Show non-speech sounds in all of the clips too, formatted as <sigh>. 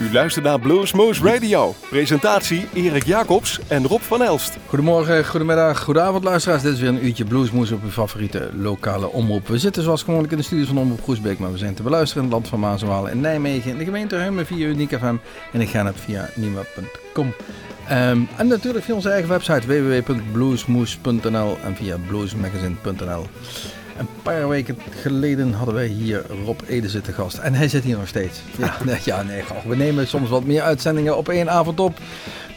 U luistert naar Bluesmoose Radio. Presentatie Erik Jacobs en Rob van Elst. Goedemorgen, goedemiddag, goedenavond luisteraars. Dit is weer een uurtje Bluesmoose op uw favoriete lokale omroep. We zitten zoals gewoonlijk in de studios van Omroep Groesbeek, maar we zijn te beluisteren in het land van Maas en in Nijmegen, in de gemeente Heumen via Uniek FM en ik ga het via nieuwe.com. Ehm, en natuurlijk via onze eigen website www.bluesmoose.nl en via bluesmagazine.nl. Een paar weken geleden hadden wij hier Rob Ede zitten gast. En hij zit hier nog steeds. Ja, <laughs> nee, ja, nee we nemen soms wat meer uitzendingen op één avond op.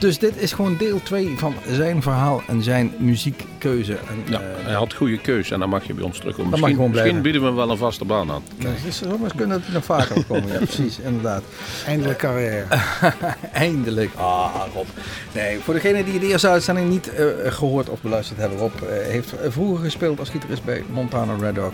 Dus dit is gewoon deel 2 van zijn verhaal en zijn muziekkeuze. En, Ja, eh, hij had goede keus en dan mag je bij ons terugkomen. Dan mag je Misschien, gewoon misschien bieden we hem wel een vaste baan aan. het zou maar eens kunnen dat hij nog vaker komen. Ja, <laughs> precies, inderdaad. Eindelijk carrière. <laughs> Eindelijk. Ah, Rob. Nee, voor degenen die de eerste uitzending niet eh, gehoord of beluisterd hebben, Rob eh, heeft vroeger gespeeld als gitarist bij Montana Red Dog.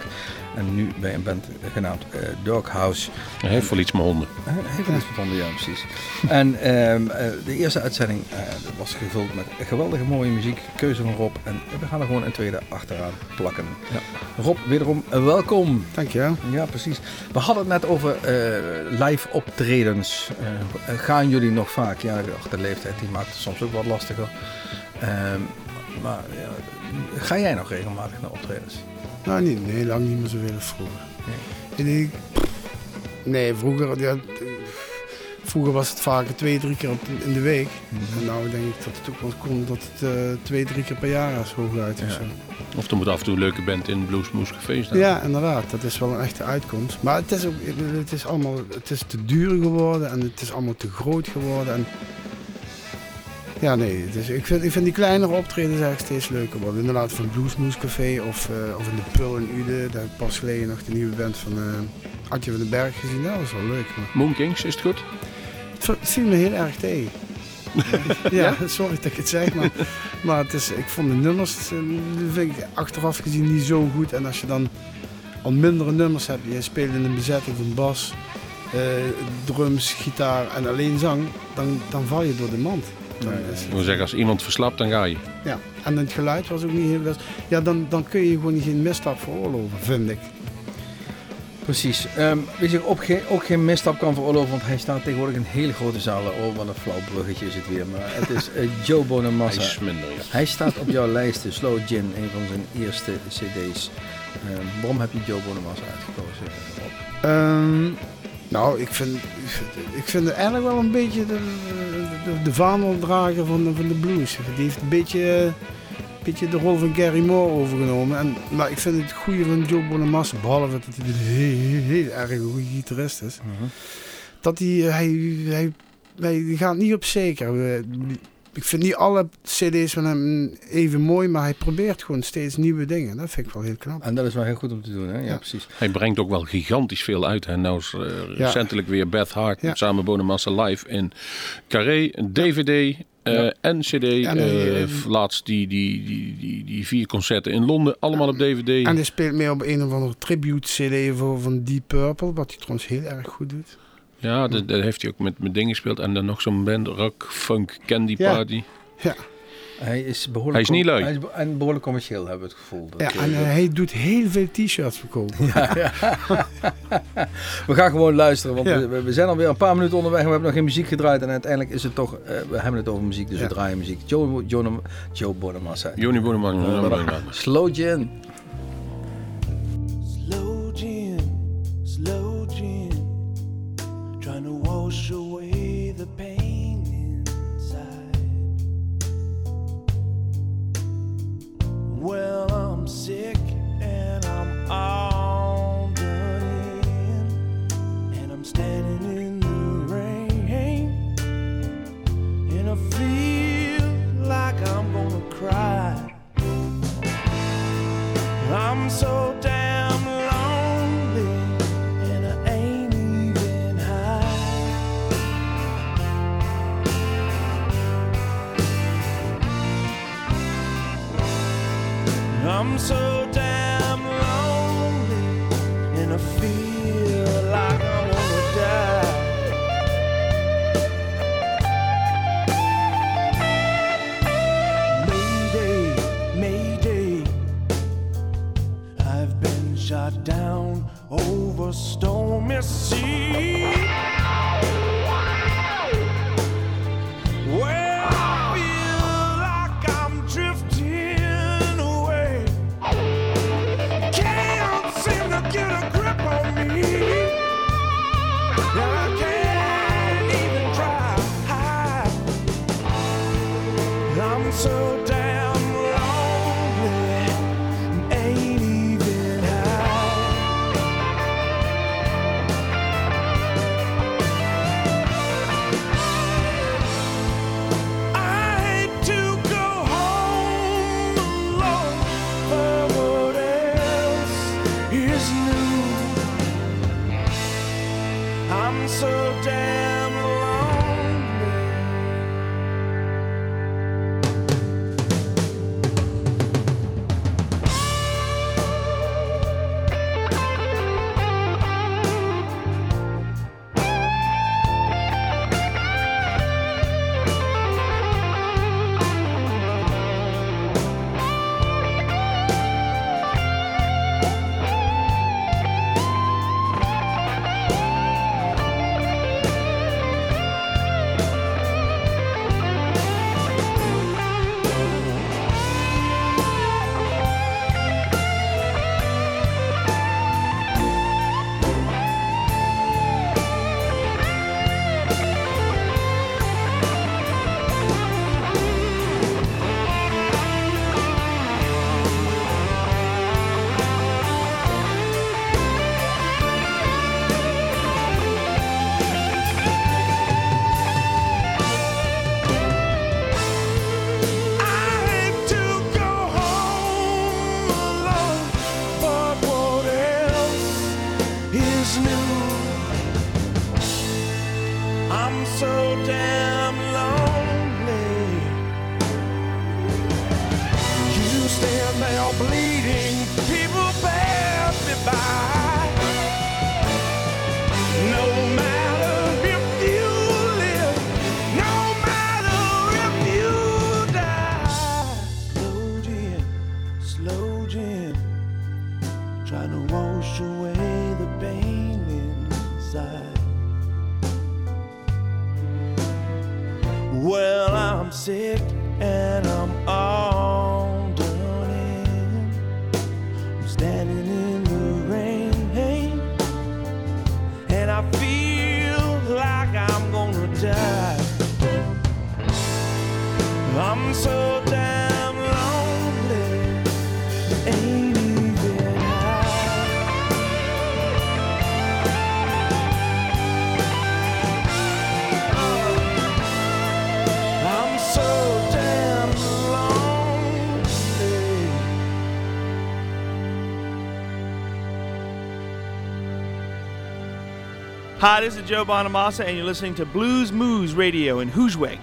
En nu bij een band genaamd eh, Doghouse. Hij heeft wel iets met honden. Uh, Even iets van ja, precies. En ehm, eh, de eerste uitzending eh, was gevuld met geweldige mooie muziek, keuze van Rob. En we gaan er gewoon een tweede achteraan plakken. Ja. Rob, wederom welkom. Dankjewel. Ja, precies. We hadden het net over eh, live optredens. Eh, gaan jullie nog vaak? Ja, ach, de leeftijd die maakt het soms ook wat lastiger. Ehm, maar ja, ga jij nog regelmatig naar optredens? Nou, niet, nee, lang niet meer zoveel als vroeger. Nee, ik, nee vroeger, ja, vroeger was het vaak twee, drie keer op in de week. En nou denk ik dat het ook wel komt dat het eh, twee, drie keer per jaar is hooguit. of Ja. zo. Of er moet af en toe een leuke band in Bluesmoose Café staan. Ja, inderdaad. Dat is wel een echte uitkomst. Maar het is, ook, het is allemaal het is te duur geworden en het is allemaal te groot geworden. En ja, nee. Is, ik, vind, ik vind die kleinere optredens eigenlijk steeds leuker worden. Inderdaad van Bluesmoose Café of, eh, of in de Pul in Uden. Daar heb ik pas geleden nog de nieuwe band van eh Adje van den Berg gezien. Dat was wel leuk. Maar Moon Kings, is het goed? het viel me heel erg tegen. <laughs> ja, <laughs> sorry dat ik het zeg, maar, maar het is, ik vond de nummers eh, vind ik achteraf gezien niet zo goed. En als je dan al mindere nummers hebt, je speelt in een bezetting van bas, eh, drums, gitaar en alleen zang, dan, dan val je door de mand. Dan Ik wil zeggen, als iemand verslapt, dan ga je. ja. En het geluid was ook niet heel best. Ja, dan, dan kun je gewoon geen misstap veroorloven, vind ik. Precies. Ehm weet je, ook geen, ook geen misstap kan veroorloven, want hij staat tegenwoordig in hele grote zalen. Oh, wat een flauw bruggetje is het weer. Maar het is eh, <laughs> Joe Hij Bonamassa. is minder, ja. Hij staat op jouw lijst, de Slow Gin, een van zijn eerste cd's. Ehm, waarom heb je Joe Bonamassa uitgekozen? Rob? Nou, ik vind, ik vind het eigenlijk wel een beetje de, de, de vaandeldrager van, de- van de blues. Die heeft een beetje, een beetje de rol van Gary Moore overgenomen. En, maar ik vind het goede van Joe Bonamassa, behalve dat hij een heel, erg goede gitarist is, dat hij, hij, hij, hij gaat niet op zeker. Ik vind niet alle cd's van hem even mooi, maar hij probeert gewoon steeds nieuwe dingen. Dat vind ik wel heel knap. En dat is wel heel goed om te doen, hè? Ja, Ja. precies. Hij brengt ook wel gigantisch veel uit. En nou is eh, Ja. recentelijk weer Beth Hart Ja. samen Bonamassa live in Carré, een DVD eh, Ja. en CD. En, eh, laatst die, die, die, die, die vier concerten in Londen, allemaal op DVD. En hij speelt mee op een of andere tribute CD voor, van Deep Purple, wat hij trouwens heel erg goed doet. Ja, dat, dat heeft hij ook met, met dingen gespeeld. En dan nog zo'n band, Rock Funk Candy Ja. Party. Hij is behoorlijk, Hij is niet lui. Hij is be- en behoorlijk commercieel, hebben we het gevoel. Dat, Ja, eh, en dat- eh, hij doet heel veel t-shirts verkopen. <laughs> <laughs> We gaan gewoon luisteren, want Ja. we, we zijn alweer een paar minuten onderweg en we hebben nog geen muziek gedraaid. En uiteindelijk is het toch, eh, we hebben het over muziek, dus Ja. we draaien muziek. Joe, Joe, Joe Bonamassa. Johnny Bonamassa. Slow Gin. to wash away the pain inside. Well, I'm sick and I'm Hi, this is Joe Bonamassa, and you're listening to Blues Moves Radio in Hoosweg.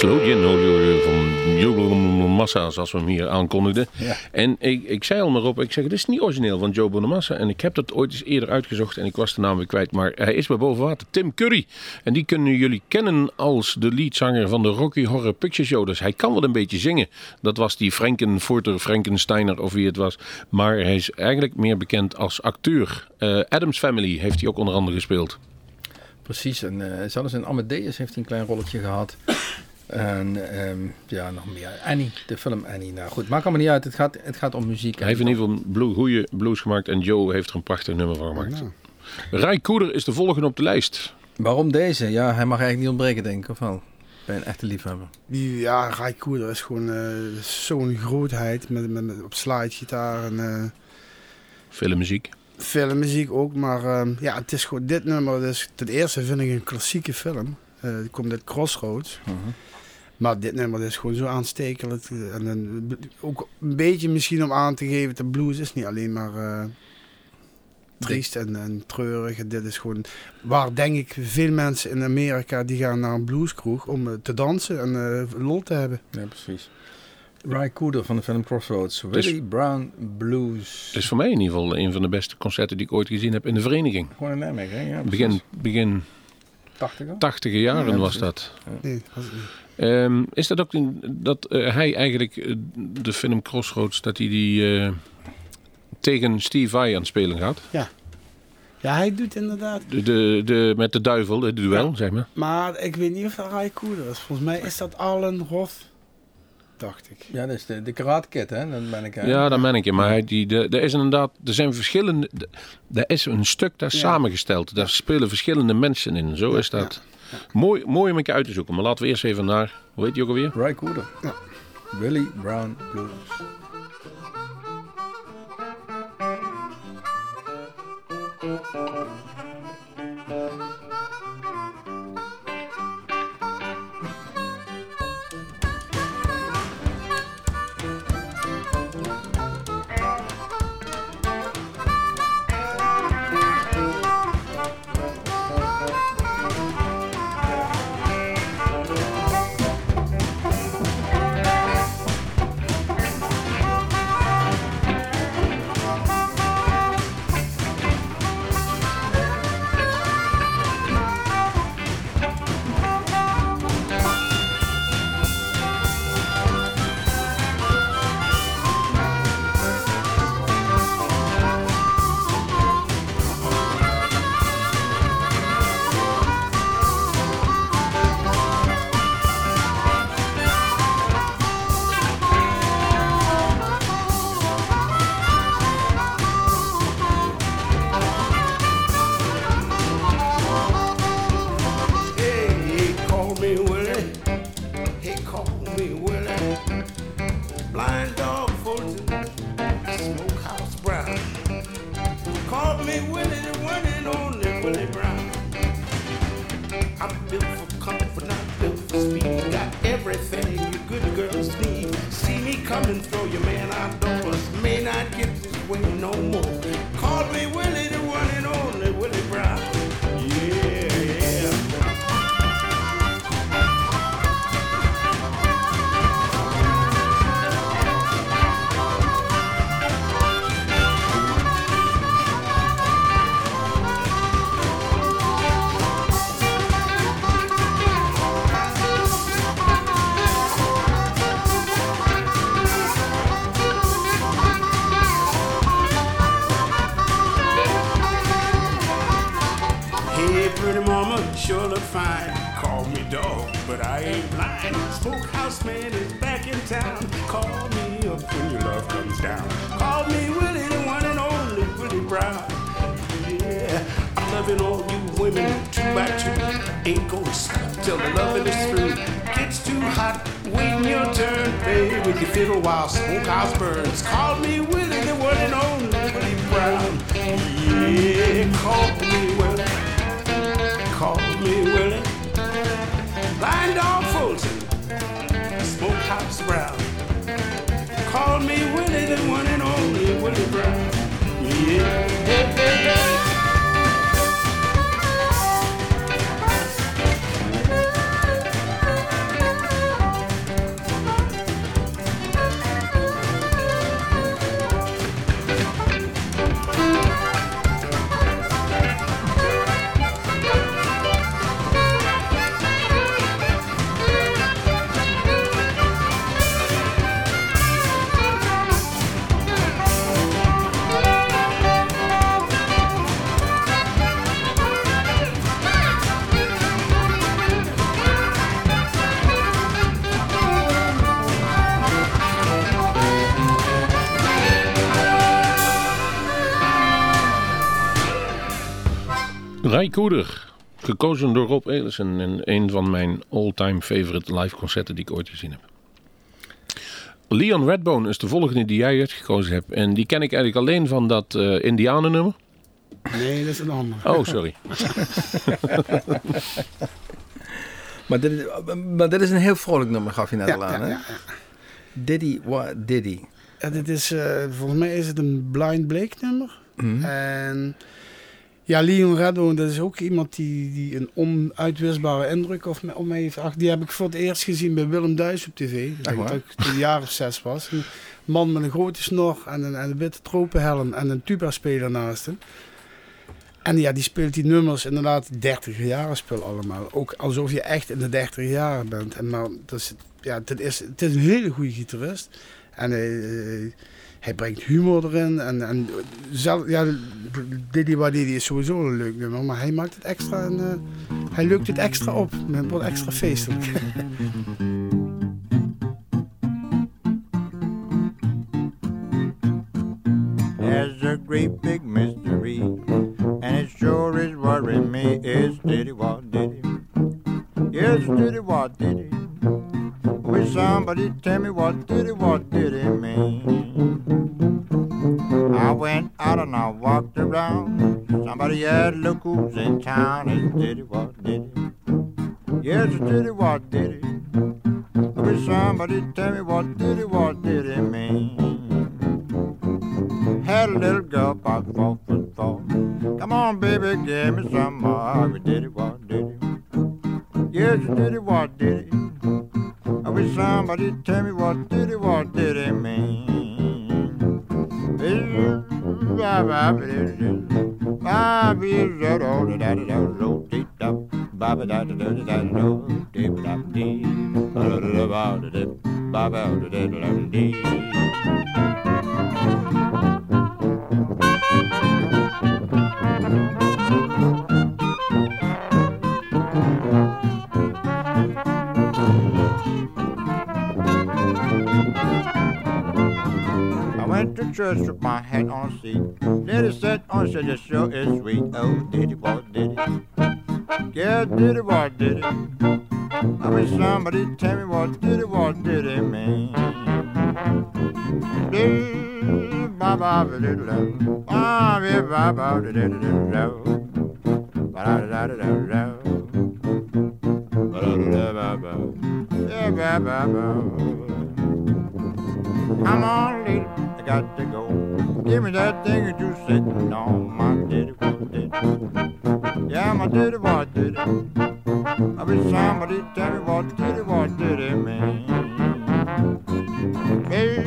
Slow Gin hoorde je van Joe Bonamassa, zoals we hem hier aankondigden. Ja. En ik, ik zei al maar op, ik zeg, dit is niet origineel van Joe Bonamassa. En ik heb dat ooit eens eerder uitgezocht en ik was de naam weer kwijt. Maar hij is bij boven water, Tim Curry. En die kunnen jullie kennen als de leadzanger van de Rocky Horror Picture Show. Dus hij kan wel een beetje zingen. Dat was die Frankenfurter, Frankensteiner of wie het was. Maar hij is eigenlijk meer bekend als acteur. Eh, Adams Family heeft hij ook onder andere gespeeld. Precies, en eh, zelfs in Amadeus heeft hij een klein rolletje gehad. En ehm, ja, nog meer. Annie, de film Annie. Nou goed, maakt allemaal niet uit. Het gaat, het gaat om muziek. Hij heeft in ieder geval blue, goede blues gemaakt en Joe heeft er een prachtig nummer van gemaakt. Rai Koeder is de volgende op de lijst. Waarom deze? Ja, hij mag eigenlijk niet ontbreken, denk ik, of wel? Bij een echte liefhebber. die, ja, Rai Koeder is gewoon eh, zo'n grootheid met, met, met- op slidegitaar en eh, Filmmuziek. filmmuziek ook. Maar ehm, ja, het is gewoon dit nummer. Dus ten eerste vind ik een klassieke film. Eh die komt uit Crossroads. Maar dit nummer is gewoon zo aanstekelijk. En dan ook een beetje misschien om aan te geven, de blues is niet alleen maar eh, triest en, en treurig. En dit is gewoon waar denk ik veel mensen in Amerika die gaan naar een blueskroeg om eh, te dansen en eh, lol te hebben. Ja, precies. Ry Cooder van de film Crossroads. Dus- Willie Brown Blues. Het is voor mij in ieder geval een van de beste concerten die ik ooit gezien heb in de vereniging. Gewoon in Nijmegen, hè? Ja, Begin, begin 80 tachtige jaren Ja, was dat. Nee, was het niet. Ehm, is dat ook in- dat eh, hij eigenlijk eh, de film Crossroads, dat hij die eh, tegen Steve Vai aan het spelen gaat? Ja, hij doet inderdaad. De, de, de, met de duivel, het duel, Ja. zeg maar. Maar ik weet niet of dat Ray Cooder is. Volgens mij is dat Alan Roth, dacht ik. Ja, dat is de, de Karate Kid, hè? Dan ben ik aan. Ja, dat ben ik je. Maar hij, die, de, er is inderdaad, er zijn verschillende, de- er is een stuk daar Ja. samengesteld. Daar spelen verschillende mensen in. Zo is dat. Mooi, mooi om een keer uit te zoeken. Maar laten we eerst even naar, hoe heet die ook alweer? Ry Cooder. Ja. Willie Brown Blues. Ray Koeder, gekozen door Rob Elissen en een van mijn all-time favorite live concerten die ik ooit gezien heb. Leon Redbone is de volgende die jij uitgekozen hebt. En die ken ik eigenlijk alleen van dat eh Indianennummer. Nee, dat is een ander. Oh, sorry. <laughs> Maar dit, is, maar dit is een heel vrolijk nummer, gaf je net Ja, al aan. ja, hè? ja, ja. Diddy, what Diddy. Ja, dit is, eh, volgens mij is het een Blind Blake nummer. Mhm. En ja, Leon Redbone, dat is ook iemand die, die een onuitwisbare indruk op me, op mij heeft. Ach, die heb ik voor het eerst gezien bij Willem Duis op tv. Ik dat ik een jaar of zes was. Een man met een grote snor en een, en een witte tropenhelm en een tuba-speler naast hem. En ja, die speelt die nummers inderdaad 30 jaren spul allemaal. Ook alsof je echt in de 30 jaren bent. En maar, dus, ja, het, is, het is een hele goede gitarist. En eh, hij brengt humor erin. En, en zelf, ja, Diddy Wa Diddy is sowieso een leuk nummer. Maar hij maakt het extra en eh, hij lukt het extra op. Het wordt extra feestelijk. <laughs> There's a great big mystery, and it sure is worrying me. Is diddy what diddy? Yes, diddy what diddy? Will somebody tell me what diddy what Had look who's in town. Is diddy what diddy? Yes, diddy what diddy? Will somebody tell me what diddy somebody tell me what did it, what did it mean? Ba, ba, ba. Come on, lady, I got to go. Give me that thing that you sitting on my daddy what did? Yeah, my daddy what did? I wish somebody tell me what did it, what did it mean? Hey,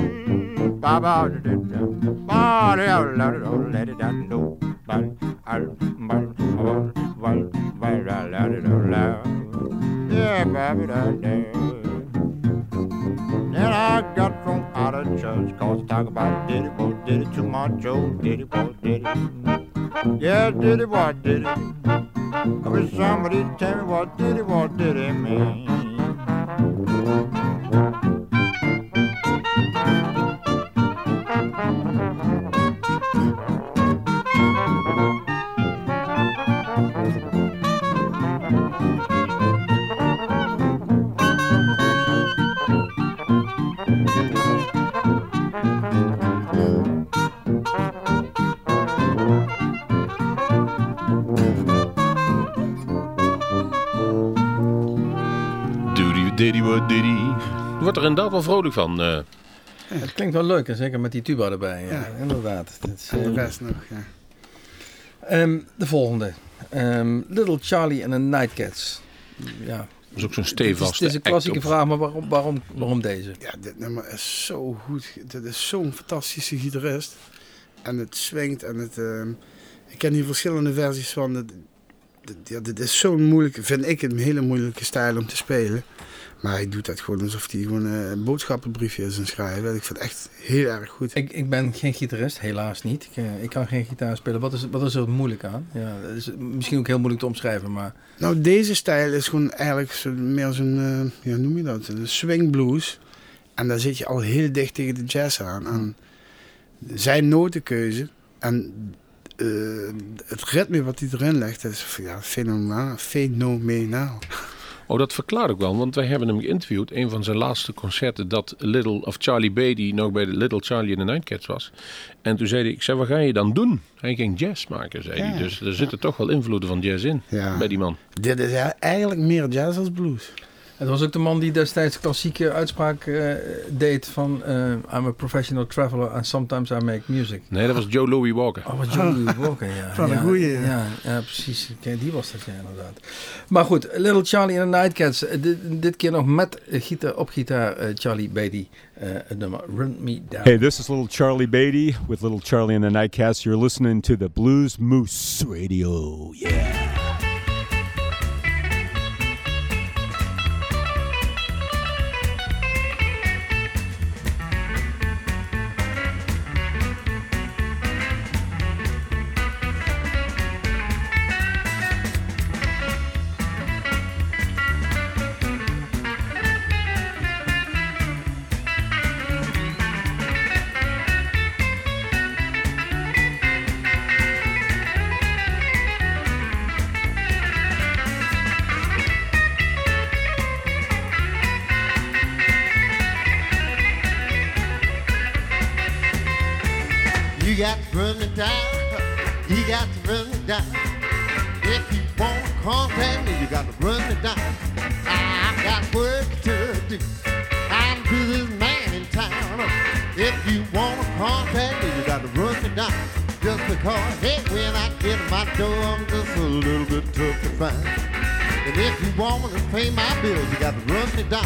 ba ba da da da, ba da da da let it down low, ba ba ba ba ba ba da da da da da, yeah, ba ba da da. Then I got thrown out of church cause talk about did it, what did it to my Joe, oh, did it, what? Yeah, did it, what did it? I wish somebody tell me what did it, what did it mean? Diddy. Wordt er inderdaad wel vrolijk van. eh. Het klinkt wel leuk, en zeker met die tuba erbij. Ja, Ja. inderdaad. Dat is, En de eh, rest nog, ja. ehm, de volgende. Ehm, Little Charlie and the Nightcats. Ja, Dat is ook zo'n stevast. het is een klassieke vraag, maar waarom, waarom, waarom deze? Ja, dit nummer is zo goed. Dit is zo'n fantastische gitarist. En het swingt en het... ehm, ik ken hier verschillende versies van. Dit, dit, ja, dit is zo'n moeilijke, vind ik een hele moeilijke stijl om te spelen. Maar hij doet dat gewoon alsof hij gewoon eh, een boodschappenbriefje is aan schrijven. Ik vind het echt heel erg goed. Ik, ik ben geen gitarist, helaas niet. Ik, eh, ik kan geen gitaar spelen. Wat is, wat is er moeilijk aan? Ja, dat is misschien ook heel moeilijk te omschrijven, maar... Nou, deze stijl is gewoon eigenlijk zo, meer zo'n, eh, ja, noem je dat? Een swing blues. En daar zit je al heel dicht tegen de jazz aan. En zijn notenkeuze en het ritme wat hij erin legt is ja, fenomenaal. fenomenaal. Oh, dat verklaart ook wel, want wij hebben hem geïnterviewd. Een van zijn laatste concerten dat Little of Charlie Beatty nog bij de Little Charlie in the Nightcats was. En toen zei hij, ik zei, wat ga je dan doen? Hij ging jazz maken, zei Ja, hij. Dus er zitten toch wel invloeden van jazz in Ja. bij die man. Dit is eigenlijk meer jazz als blues. Het was ook de man die destijds klassieke uitspraak eh, deed van eh, I'm a professional traveler and sometimes I make music. Nee, dat was Joe Louis Walker. Oh, wat Johnny Walker, ja. Wat een ja, goeie, ja. Ja, ja, precies. Kijk, die was dat, ja, inderdaad. Maar goed, Little Charlie and the Nightcats. eh, Dit, dit keer nog met eh, gitaar, op gitaar eh, Charlie Beatty. eh, het nummer Run Me Down. Hey, this is little Charlie Beatty with little Charlie and the Nightcats. You're listening to the Blues Moose Radio. Yeah. Just because, hey, when I get my door, I'm just a little bit tough to find. And if you want to pay my bills, you got to run me down.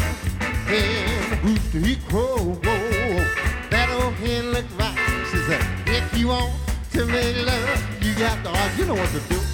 And the rooster he whoa, that old hen look right. She said, if you want to make love, you got to, oh, you know what to do.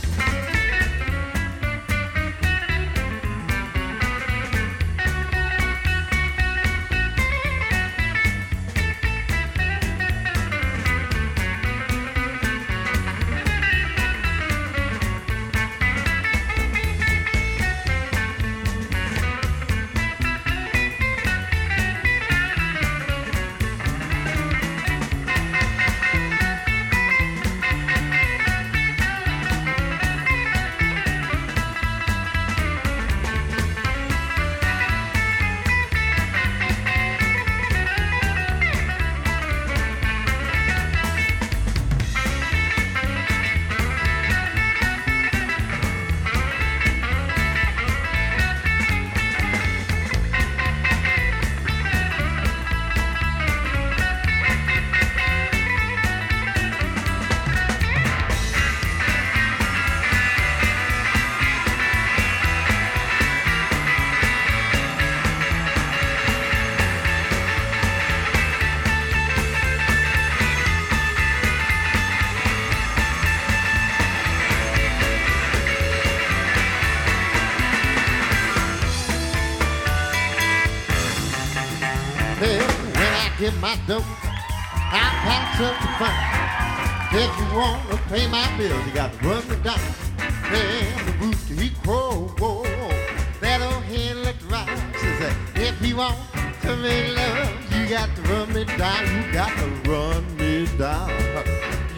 Want to make love, you got to run me down. You got to run me down.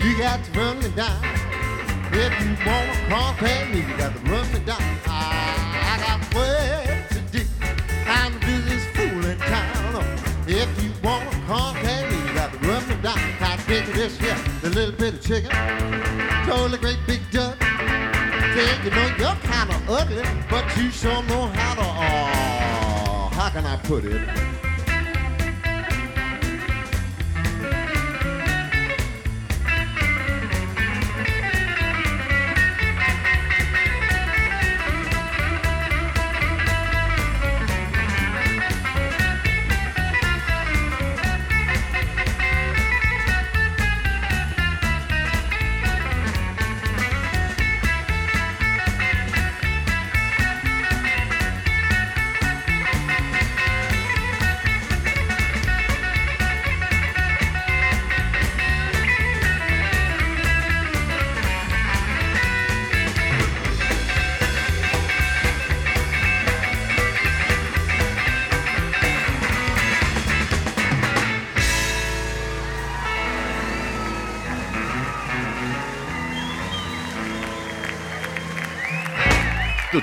You got to run me down. If you want to contact me, you got to run me down. I, I got work to do. I'm the busiest fool in town. If you want to contact me, you got to run me down. I take this here, the little bit of chicken, totally great big duck. Say, you know, you're kind of ugly, but you sure know how to, how can I put it?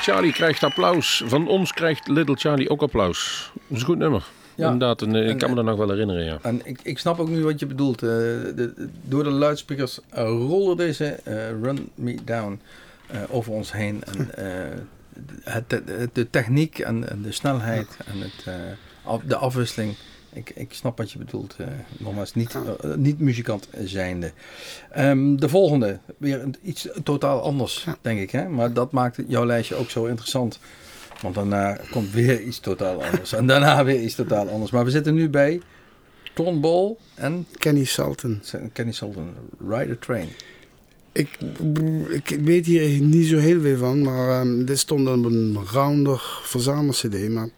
Charlie krijgt applaus. Van ons krijgt Little Charlie ook applaus. Dat is een goed nummer. Ja. Inderdaad, en, eh, ik En- kan me dat nog wel herinneren, ja. En ik, ik snap ook nu wat je bedoelt. Eh, de, door de luidsprekers eh, rollen deze eh, Run Me Down eh, over ons heen. En, <laughs> eh, het, de, de techniek en, en de snelheid en het, eh, af- de afwisseling. Ik, ik snap wat je bedoelt. eh nogmaals, niet, eh, niet muzikant zijnde. Ehm, de volgende, weer iets totaal anders, denk ik. Hè? Maar dat maakt jouw lijstje ook zo interessant. Want daarna komt weer iets totaal anders. En daarna weer iets totaal anders. Maar we zitten nu bij Ton Ball en Kenny Salton. Kenny Sullivan. Ride a Train. Ik, ik weet hier niet zo heel veel van, maar ehm, dit stond op een rounder verzamel-cd. Maar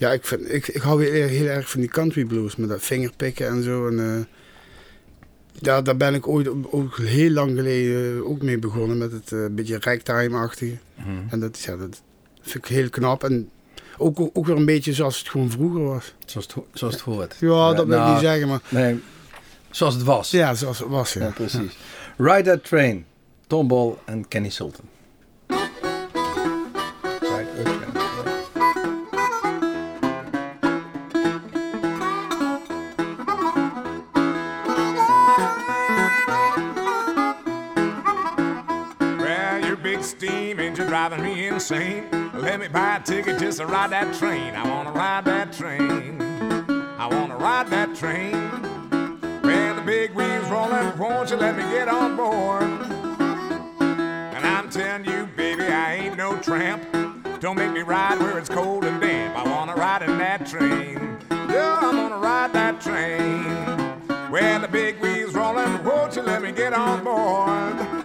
ja, ik, vind, ik, ik hou weer heel erg van die country blues, met dat vingerpikken en zo. En, eh, ja, daar ben ik ooit ook heel lang geleden ook mee begonnen, met het eh, beetje ragtime-achtige. En dat, ja, dat vind ik heel knap. En ook, ook weer een beetje zoals het gewoon vroeger was. Zoals het, zoals het hoort. Ja, dat wil ik nou, niet zeggen, maar... Nee, zoals het was. Ja, zoals het was, ja. Ja, precies. Ride That Train. Tom Ball en Kenny Sultan. Driving me insane. Let me buy a ticket just to ride that train. I wanna ride that train. I wanna ride that train. Well, the big wheels rolling, won't you let me get on board? And I'm telling you, baby, I ain't no tramp. Don't make me ride where it's cold and damp. I wanna ride in that train. Yeah, I'm gonna ride that train. Well, the big wheels rolling, won't you let me get on board?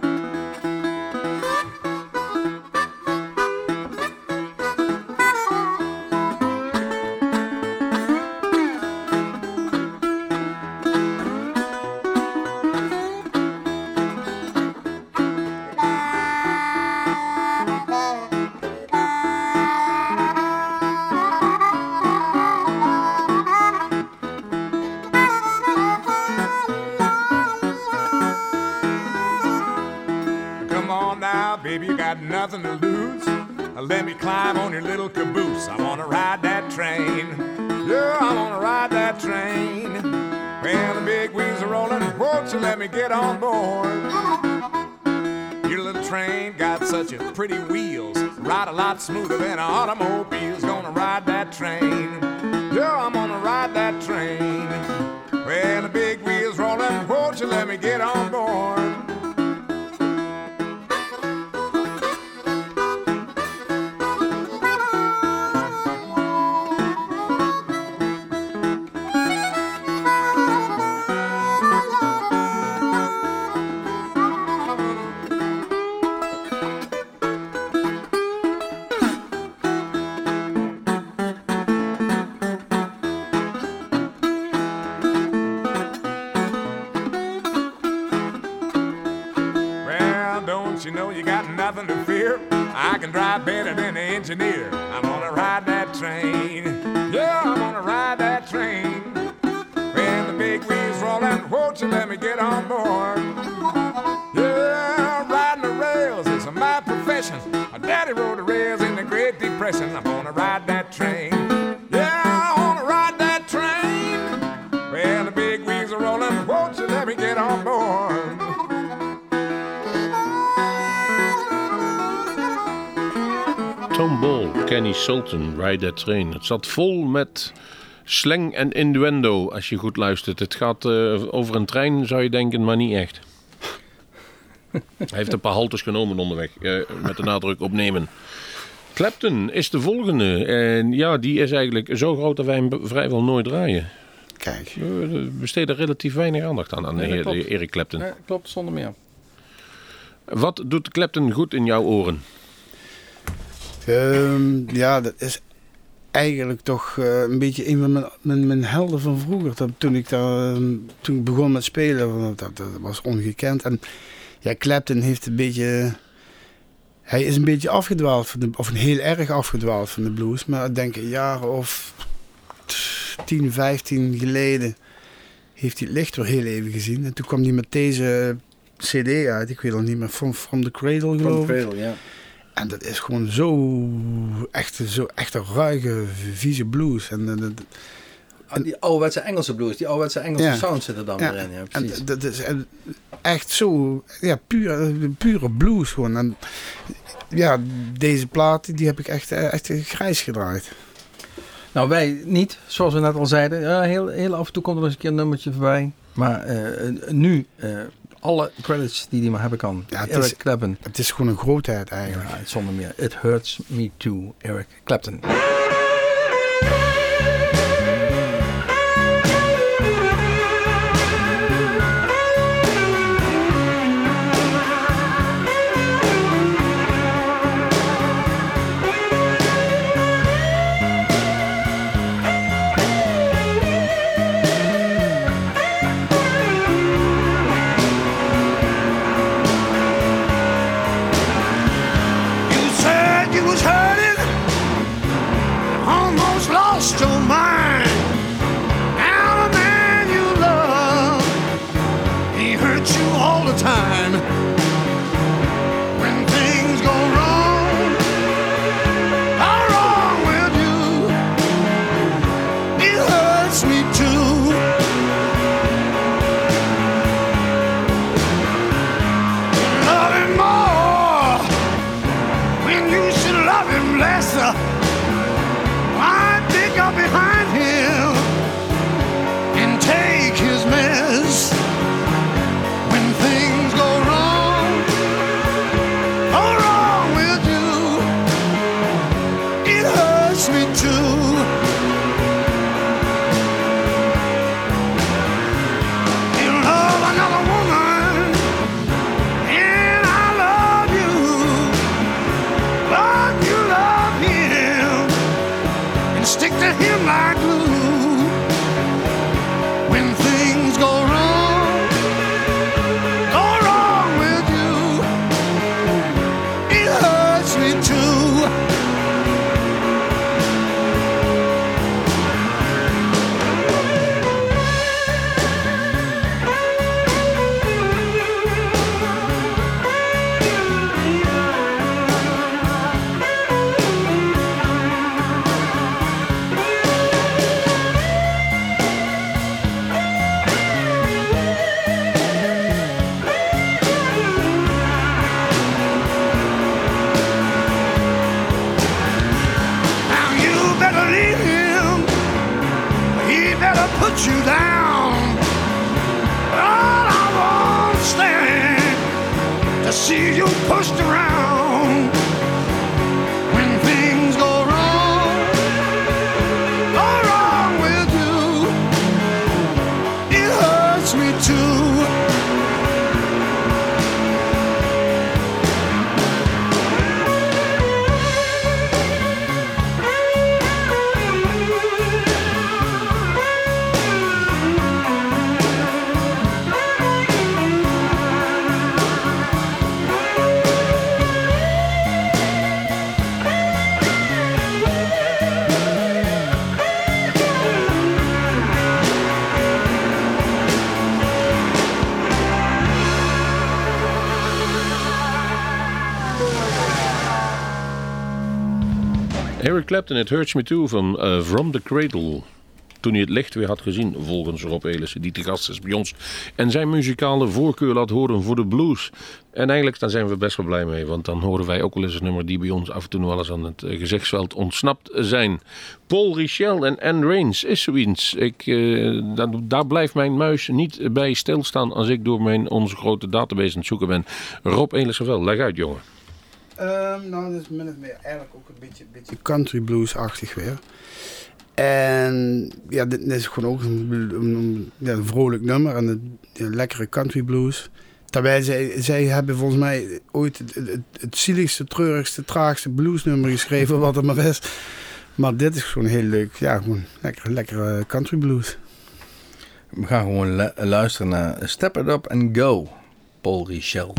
Got nothing to lose. Let me climb on your little caboose. I wanna ride that train. Yeah, I wanna ride that train. Well, the big wheels are rolling. Won't you let me get on board? Your little train got such a pretty wheels. Ride a lot smoother than an automobile's. Gonna ride that train. Yeah, I'm gonna ride that train. Well, the big wheels rolling. Won't you let me get on board? Sultan, Ride That Train. Het zat vol met slang en innuendo als je goed luistert. Het gaat eh, over een trein, zou je denken, maar niet echt. <laughs> Hij heeft een paar haltes genomen onderweg, eh, met de nadruk op nemen. Clapton is de volgende. En ja, die is eigenlijk zo groot dat wij hem vrijwel nooit draaien. Kijk. We besteden relatief weinig aandacht aan, aan Nee, heer-. Eric Clapton. Nee, klopt, zonder meer. Wat doet Clapton goed in jouw oren? Ehm, ja, dat is eigenlijk toch eh, een beetje een van mijn, mijn, mijn helden van vroeger. Dat, toen, ik daar, ehm, toen ik begon met spelen, dat, dat was ongekend. En ja, Clapton heeft een beetje... Hij is een beetje afgedwaald, van de, of heel erg afgedwaald van de blues. Maar ik denk een jaar of 10, 15 geleden heeft hij het licht weer heel even gezien. En toen kwam hij met deze cd uit, ik weet al niet meer, From, From the Cradle geloof ik. ja. En dat is gewoon zo echt, zo echt een ruige, vieze blues. En, en, en- Ah, Die ouderwetse Engelse blues, die ouderwetse Engelse Ja. sound zit er dan Ja. weer in. Ja, en precies. dat is echt zo, ja, puur, pure blues gewoon. En ja, deze plaat, die heb ik echt, eh, echt grijs gedraaid. Nou, wij niet, zoals we net al zeiden. Ja, heel, heel af en toe komt er eens een keer een nummertje voorbij. Maar eh, nu, eh, alle credits die hij maar hebben kan. Ja, Eric is- Clapton. Het is gewoon een grootheid eigenlijk. Ja, zonder meer. It hurts me too, Eric Clapton. Put you down. But I won't to see you pushed around. Eric Clapton, It Hurts Me Too van eh, From the Cradle. Toen hij het licht weer had gezien, volgens Rob Elissen, die te gast is bij ons. En zijn muzikale voorkeur laat horen voor de blues. En eigenlijk daar zijn we best wel blij mee. Want dan horen wij ook wel eens een nummer die bij ons af en toe wel eens aan het eh, gezichtsveld ontsnapt zijn. Paul Richel en Anne Rains is zoiets. Ik, eh, daar, daar blijft mijn muis niet bij stilstaan als ik door mijn, onze grote database aan het zoeken ben. Rob Elissen wel, leg uit jongen. Ehm, nou, dat is min of meer eigenlijk ook een beetje, beetje country blues-achtig weer. En ja, dit is gewoon ook een, een, vrolijk nummer en een, lekkere country blues. Terwijl zij, zij hebben volgens mij ooit het, het, zieligste, treurigste, traagste bluesnummer geschreven wat er maar is. Maar dit is gewoon heel leuk. Ja, gewoon lekker, lekkere country blues. We gaan gewoon lu- luisteren naar Step It Up and Go, Paul Richel.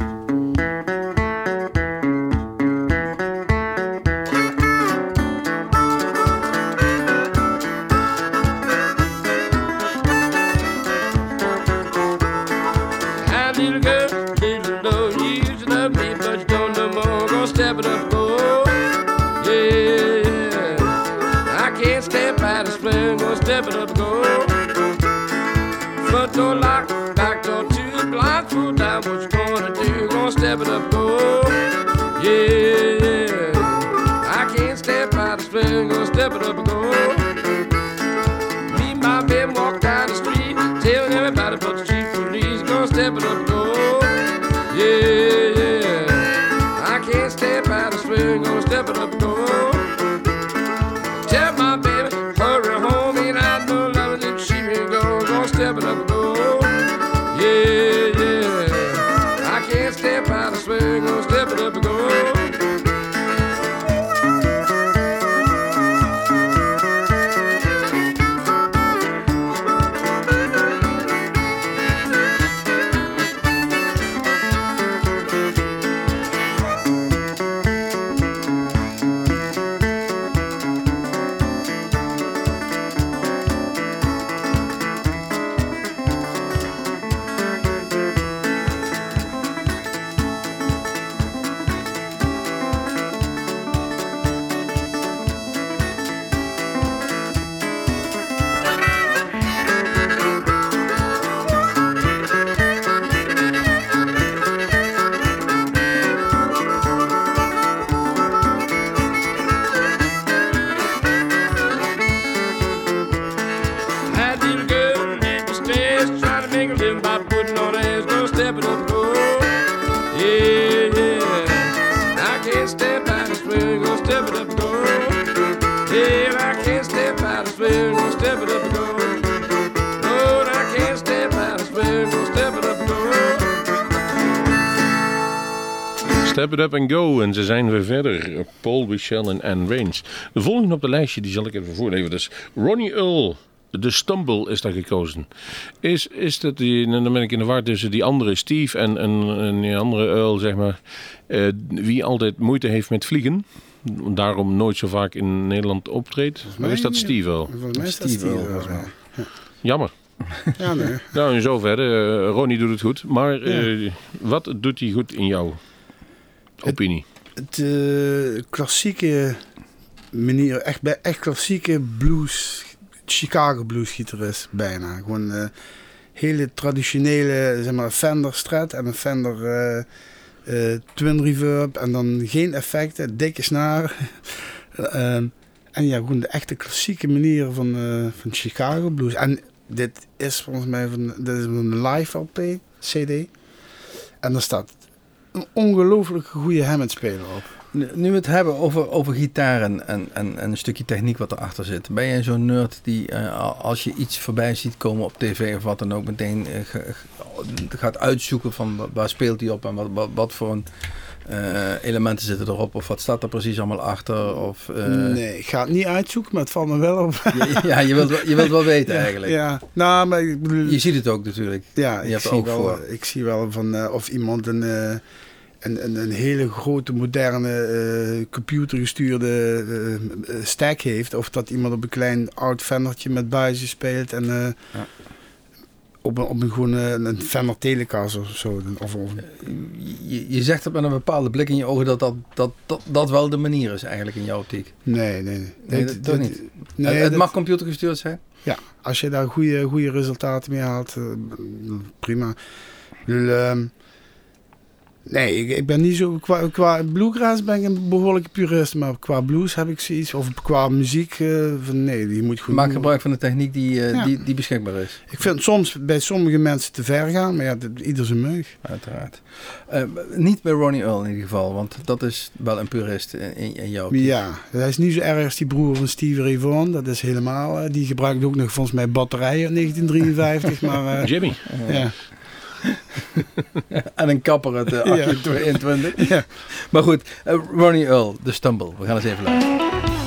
Step it up and go. En ze zijn weer verder. Paul Michel en Anne Rains. De volgende op de lijstje, die zal ik even voorlezen. Dat is Ronnie Earl. De Stumble is daar gekozen. Is, is dat die, en dan ben ik in de war tussen die andere Steve en, en, en die andere Earl, zeg maar. eh, wie altijd moeite heeft met vliegen. Daarom nooit zo vaak in Nederland optreedt. Maar is dat Steve Earl? Volgens mij is dat Steve. Jammer. Ja, nee. Nou, in zoverre. eh, Ronnie doet het goed. Maar eh, wat doet hij goed in jouw opinie? Het eh, klassieke manier, echt, bij- echt klassieke blues, Chicago blues gitarist bijna. Gewoon eh, hele traditionele, zeg maar, Fender Strat en een Fender eh, Twin Reverb en dan geen effecten, dikke snaar. <laughs> Ehm, en ja, gewoon de echte klassieke manier van, van Chicago blues. En dit is volgens mij van, dit is een live LP, CD. En daar staat een ongelooflijk goede Hammond-speler op. Nu we het hebben over, over gitaren en, en, en een stukje techniek wat erachter zit. Ben jij zo'n nerd die eh, als je iets voorbij ziet komen op tv of wat dan ook meteen eh, gaat uitzoeken van wa- waar speelt hij op en wat, wat, wat voor een, eh, elementen zitten erop of wat staat er precies allemaal achter? Of, nee, ik ga het niet uitzoeken, maar het valt me wel op. ja, je wilt, wel- je wilt wel weten <laughs> Ja, eigenlijk. Ja, nou, maar ik bedoel... Je ziet het ook natuurlijk. Ja, je ik hebt zie, ook wel, voor. ik zie wel van of iemand een, een, een, een hele grote, moderne, eh, computergestuurde eh, stack heeft. Of dat iemand op een klein oud Fendertje met buizen speelt. En Ja. op, een, op een, gewoon een Fender Telecaster of zo. Of, of, Je, je zegt het met een bepaalde blik in je ogen dat dat, dat, dat, dat wel de manier is eigenlijk in jouw optiek. nee, nee, nee. Nee, dat niet. Nee, het het dat- mag computergestuurd zijn. Ja, als je daar goede, goede resultaten mee haalt, prima. Ehm, nee, ik, ik ben niet zo... Qua, qua bluegrass ben ik een behoorlijke purist, maar qua blues heb ik zoiets... Of qua muziek, eh, van nee, die moet goed... Maak gebruik van de techniek die, eh, Ja. die, die beschikbaar is. Ik vind soms bij sommige mensen te ver gaan, maar ja, dat- ieder zijn meug. Uiteraard. Eh, niet bij Ronnie Earl in ieder geval, want dat is wel een purist in, in, jouw optiek. Ja, hij is niet zo erg als die broer van Stevie Ray Vaughan. Dat is helemaal... die gebruikt ook nog volgens mij batterijen in <laughs> 1953, maar... eh, Jimmy. ja. <laughs> en een kapper uit de Ja. 1822. Ja. Maar goed, eh, Ronnie Earl, de Stumble. We gaan eens even luisteren.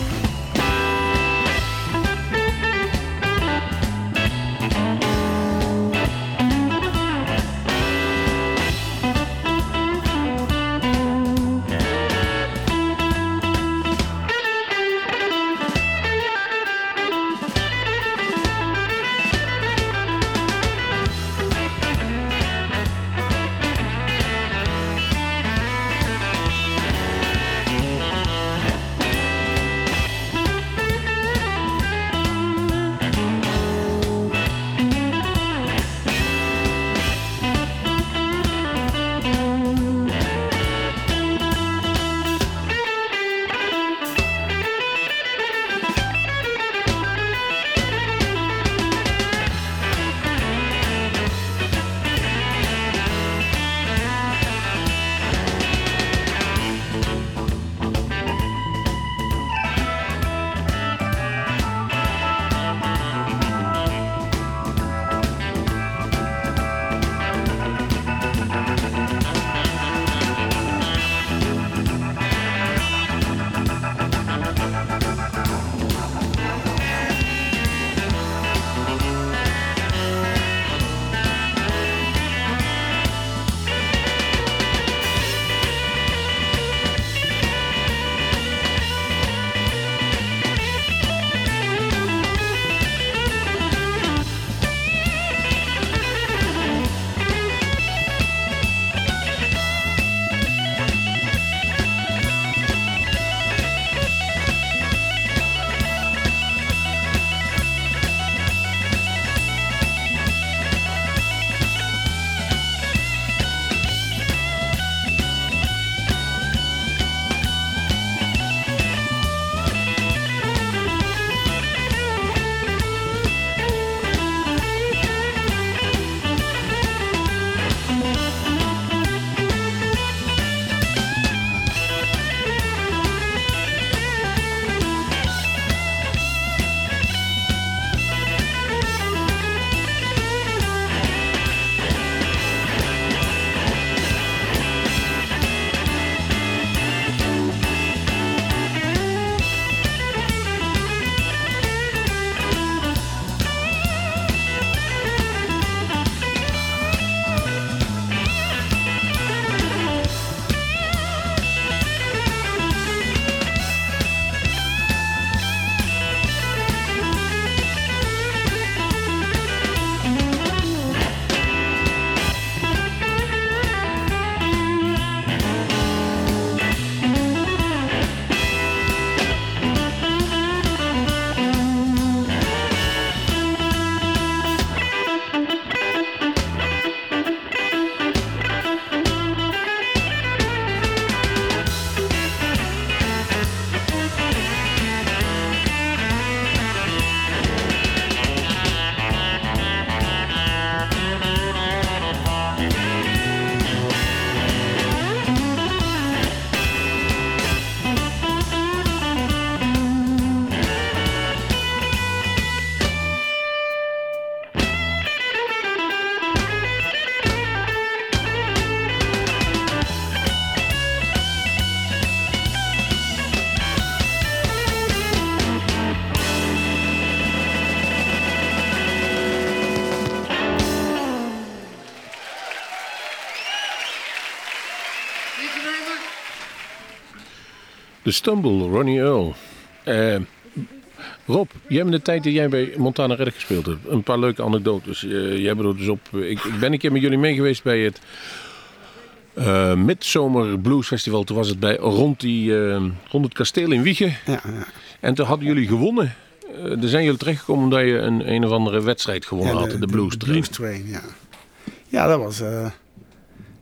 Stumble, Ronnie Earl. Eh, Rob, jij hebt in de tijd dat jij bij Montana Red gespeeld hebt, een paar leuke anekdotes. Eh jij er dus op. Ik, ik ben een keer met jullie mee geweest bij het eh Midzomer Blues Festival. Toen was het bij rond, die, eh, rond het kasteel in Wiegen. Ja, ja. En toen hadden jullie gewonnen. Eh daar zijn jullie terechtgekomen omdat je een, een of andere wedstrijd gewonnen Ja, had. De, Blues Train. Blues Train, ja. Ja, dat was, eh,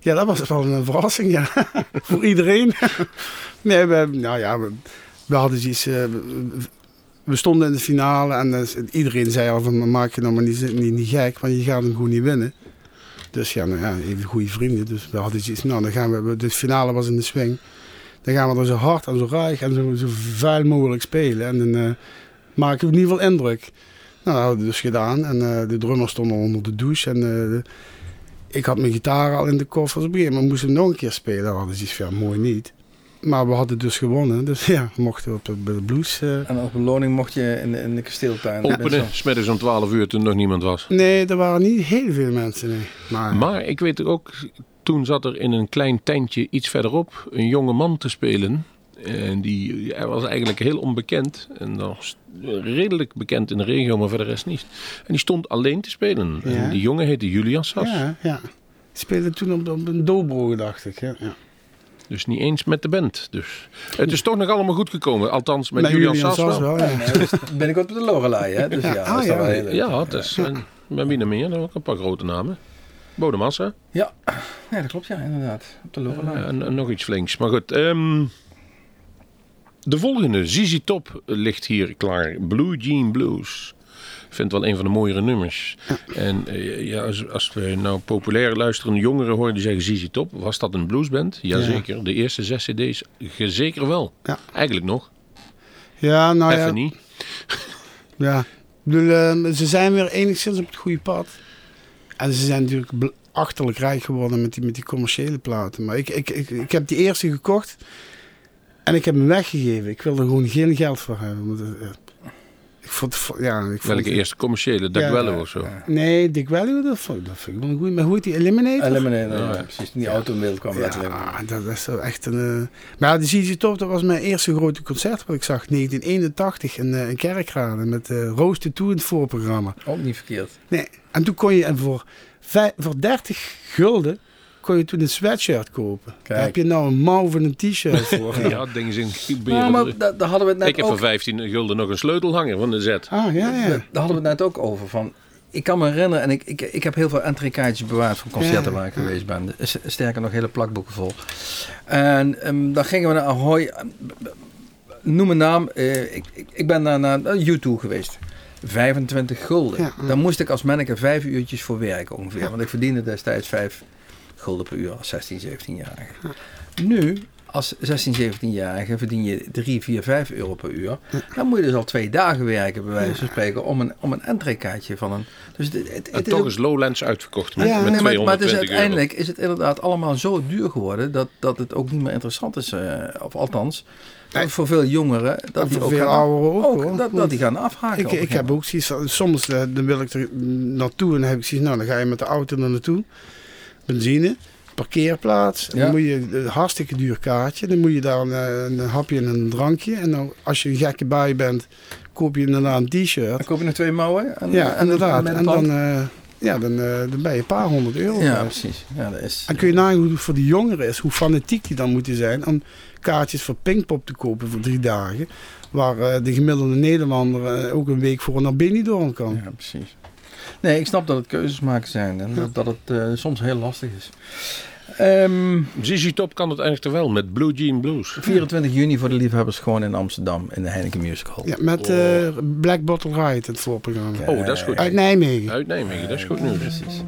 ja, dat was wel een verrassing, ja. <laughs> Voor iedereen. <laughs> nee, we, nou ja, we, we hadden iets... eh, we, stonden in de finale en eh, iedereen zei al van, maak je nou maar niet, niet, niet gek, want je gaat hem gewoon niet winnen. Dus ja, nou ja, even goede vrienden. Dus we hadden iets, nou dan gaan we, de finale was in de swing. Dan gaan we er zo hard en zo ruig en zo, zo vuil mogelijk spelen. En dan eh, maken we in ieder geval indruk. Nou, dat hadden we dus gedaan. En eh, de drummer stond al onder de douche. En eh, ik had mijn gitaar al in de koffer. Op een gegeven moment moesten we nog een keer spelen. Dat hadden ze iets van, ja, mooi niet. Maar we hadden dus gewonnen. Dus ja, we mochten op de, bij de blues. eh. En als beloning mocht je in de, in de kasteeltuin. Openen, smiddags om 12 uur toen nog niemand was. Nee, er waren niet heel veel mensen. Nee. Maar, Maar ik weet ook, toen zat er in een klein tentje iets verderop een jonge man te spelen. En die hij was eigenlijk heel onbekend. En nog redelijk bekend in de regio, maar voor de rest niet. En die stond alleen te spelen. Ja. En die jongen heette Julian Sas. ja, ja. Ik speelde toen op, op een dobro, dacht ik. Ja, ja. Dus niet eens met de band. Dus het is toch nog allemaal goed gekomen. Althans, met, Met Julian, Julian Sas Sas wel. wel, ja. Ja, dus ben ik op de Lorelei, hè? Dus ja, Ja, dat ah, ja. wel heel leuk. Ja, het is. En met wie nog meer? Dan ook een paar grote namen. Bodemassa. Ja. ja, dat klopt, ja, inderdaad. Op de Lorelei. En, en nog iets flinks. Maar goed. ehm, de volgende, ZZ Top, ligt hier klaar. Blue Jean Blues. Ik vind het wel een van de mooiere nummers. En eh, ja, als, als we nou populair luisterende jongeren horen die zeggen ZZ Top, was dat een bluesband? Jazeker. De eerste zes cd's, zeker wel. Ja. Eigenlijk nog. Ja, nou Even ja. niet. <laughs> Ja, ik bedoel, eh, ze zijn weer enigszins op het goede pad. En ze zijn natuurlijk achterlijk rijk geworden met die, met die commerciële platen. Maar ik, ik, ik, ik heb die eerste gekocht en ik heb hem weggegeven. Ik wilde er gewoon geen geld voor hebben. Eh, ik vond, ja, ik vond, Welke eerste commerciële? Duck Ja, Wello of zo. Nee, Dick Value, dat vond, dat vind ik wel goeie. Maar hoe heet die? Eliminator? Eliminator, Ja. ja, precies. Die automail kwam letterlijk. Ja, dat is zo echt een... eh, Maar ja, de ZZ Top, dat was mijn eerste grote concert wat ik zag. 1981 in, in Kerkrade met uh, Roos de Toe in het voorprogramma. Ook niet verkeerd. Nee, en toen kon je en voor, voor 30 gulden kon je toen een sweatshirt kopen. Daar heb je nou een mouw van een t-shirt <laughs> voor. Ja, dingen zijn Nou, maar da- daar hadden we het net Ik heb ook... voor 15 gulden nog een sleutelhanger van de Z. Ah, ja, ja. Daar hadden we het net ook over. Van, ik kan me herinneren, en ik, ik, ik heb heel veel entreekaartjes bewaard van concerten Ja, waar ik geweest ben. Sterker nog, hele plakboeken vol. En ehm, dan gingen we naar Ahoy. Noem een naam. eh, ik, ik, ik ben naar, naar U2 geweest. 25 gulden. Ja, ja. Daar moest ik als manneke vijf uurtjes voor werken ongeveer. Want ik verdiende destijds 5 gulden per uur als 16, 17-jarige. Nu, als 16, 17-jarige verdien je 3, 4, 5 euro per uur. Dan moet je dus al twee dagen werken, bij wijze van spreken, om een, om een entreekaartje van een... Dus het, het, het En is toch ook- is Lowlands uitverkocht met, Ja, met Nee, maar, maar het 220 is euro. uiteindelijk is het inderdaad allemaal zo duur geworden dat, dat het ook niet meer interessant is. eh, of althans, dat voor veel jongeren dat En die voor ook veel gaan, ouderen ook, ook dat, dat die gaan afhaken. Ik, ik heb ook zoiets soms eh, dan wil ik er naartoe en dan heb ik zoiets, nou dan ga je met de auto er naartoe. Benzine, parkeerplaats. Ja. Dan moet je een hartstikke duur kaartje. Dan moet je daar een, een hapje en een drankje. En dan, als je een gekke bui bent, koop je inderdaad een t-shirt. Dan koop je nog twee mouwen. En, Ja, en- inderdaad. En dan, eh, ja, dan, eh, dan ben je een paar honderd euro. ja, precies. Ja, dat is, En kun je nagaan hoe het voor die jongeren is, hoe fanatiek die dan moeten zijn om kaartjes voor Pinkpop te kopen voor drie dagen. Waar eh, de gemiddelde Nederlander ook een week voor naar Benidorm kan. ja, precies. Nee, ik snap dat het keuzes maken zijn en dat, dat het eh, soms heel lastig is. Ehm, ZZ Top kan het eigenlijk wel met Blue Jean Blues. 24 juni voor de liefhebbers gewoon in Amsterdam in de Heineken Music Hall. Ja, met eh, Black Bottle Riot, het voorprogramma. Oh, dat is goed. Uit Nijmegen. Uit Nijmegen, dat is goed nieuws. Precies.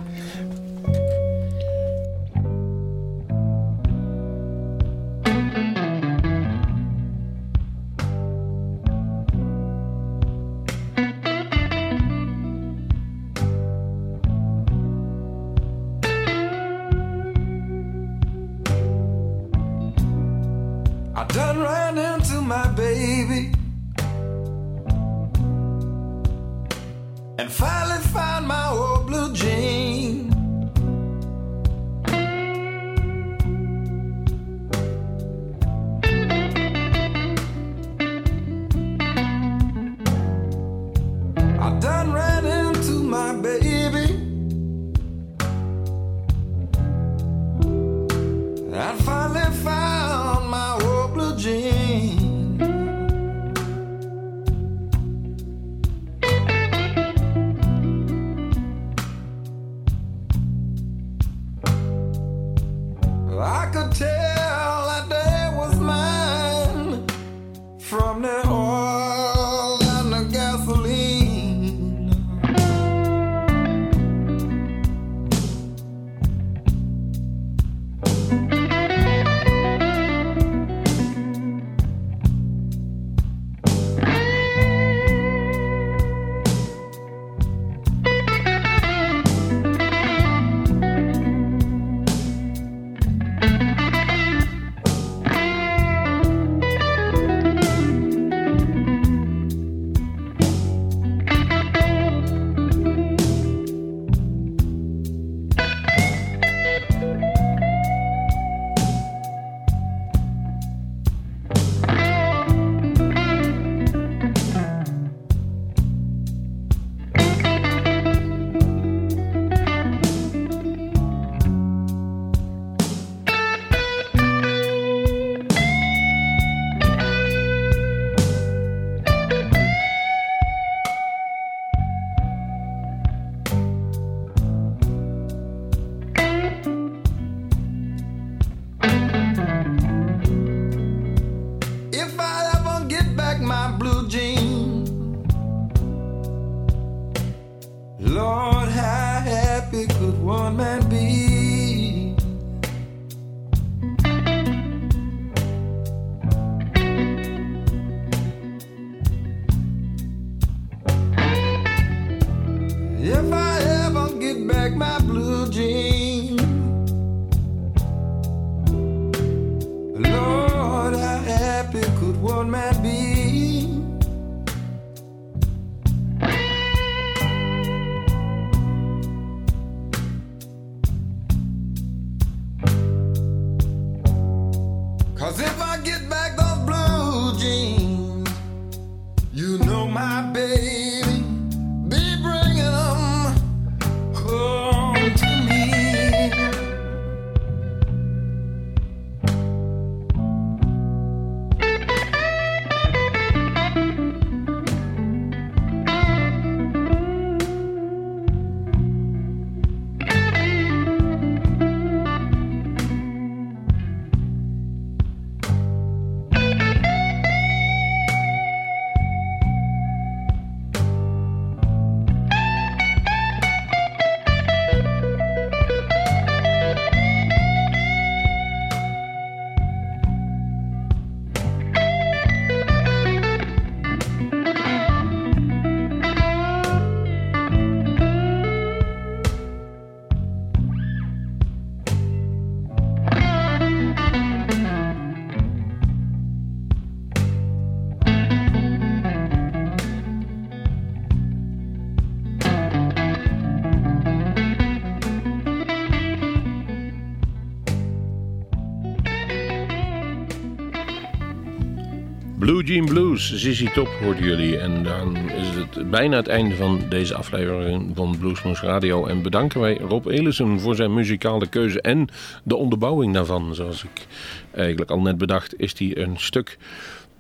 Blues, Zizzy Top hoorden jullie. En dan is het bijna het einde van deze aflevering van Bluesmoes Radio. En bedanken wij Rob Elissen voor zijn muzikale keuze en de onderbouwing daarvan. Zoals ik eigenlijk al net bedacht, is die een stuk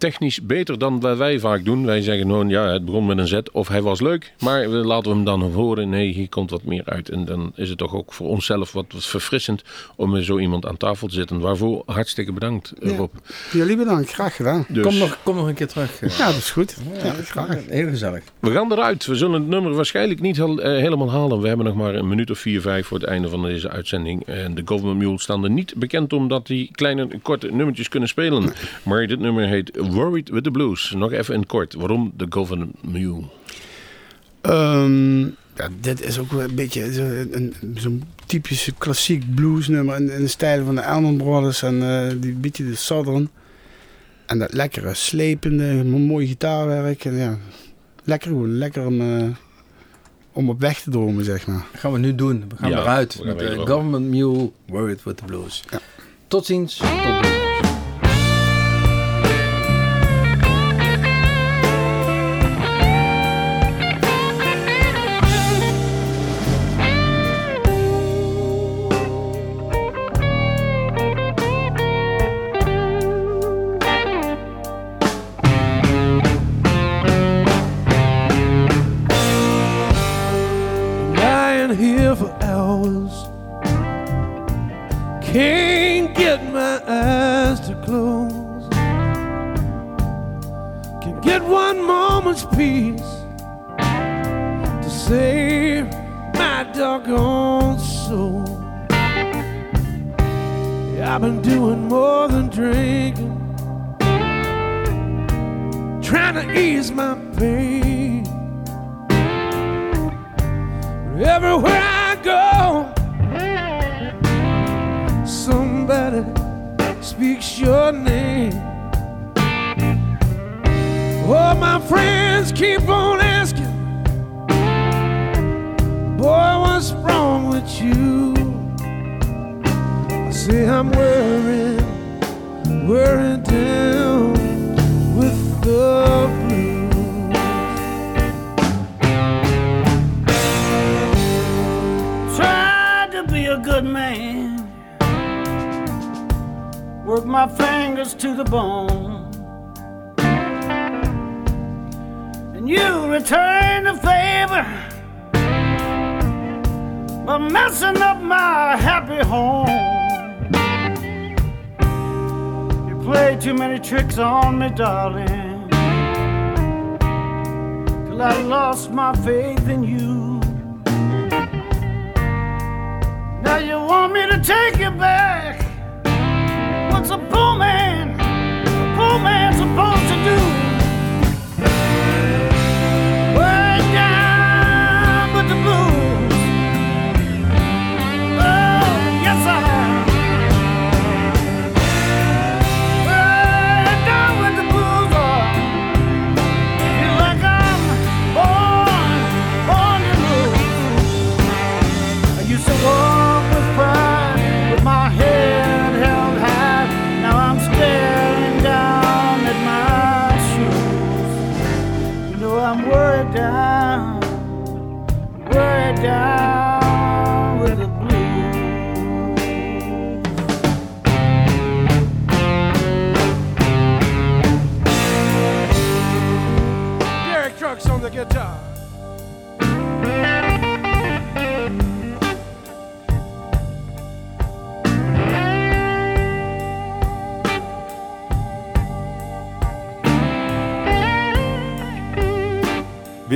technisch beter dan wat wij vaak doen. Wij zeggen gewoon, ja, het begon met een Z of hij was leuk. Maar we laten we hem dan horen. Nee, hier komt wat meer uit. En dan is het toch ook voor onszelf wat verfrissend om met zo iemand aan tafel te zitten. Waarvoor hartstikke bedankt, Ja. Rob. Jullie bedankt, graag gedaan. Dus- Kom, nog, kom nog een keer terug. eh. Ja, dat is goed. Ja, graag. Heel gezellig. We gaan eruit. We zullen het nummer waarschijnlijk niet eh, helemaal halen. We hebben nog maar een minuut of vier, vijf voor het einde van deze uitzending. En de Government Mule staan er niet bekend omdat die kleine, korte nummertjes kunnen spelen. Maar dit nummer heet Worried with the Blues. Nog even in kort. Waarom de Government Mule? Ehm, ja, dit is ook wel een beetje zo- zo'n typische klassiek bluesnummer in, in de stijl van de Allman Brothers en eh, die beetje de Southern. En dat lekkere, slepende, mo- mooi gitaarwerk. En ja, lekker gewoon, lekker om, eh, om op weg te dromen, zeg maar. Dat gaan we nu doen. We gaan Ja, eruit we gaan met de. Government Mule, Worried with the Blues. Ja. Tot ziens. Tot good man. Work my fingers to the bone. And you return the favor by messing up my happy home. You play too many tricks on me, darling. Till I lost my faith in you. To take you back. What's a poor man, a poor man supposed to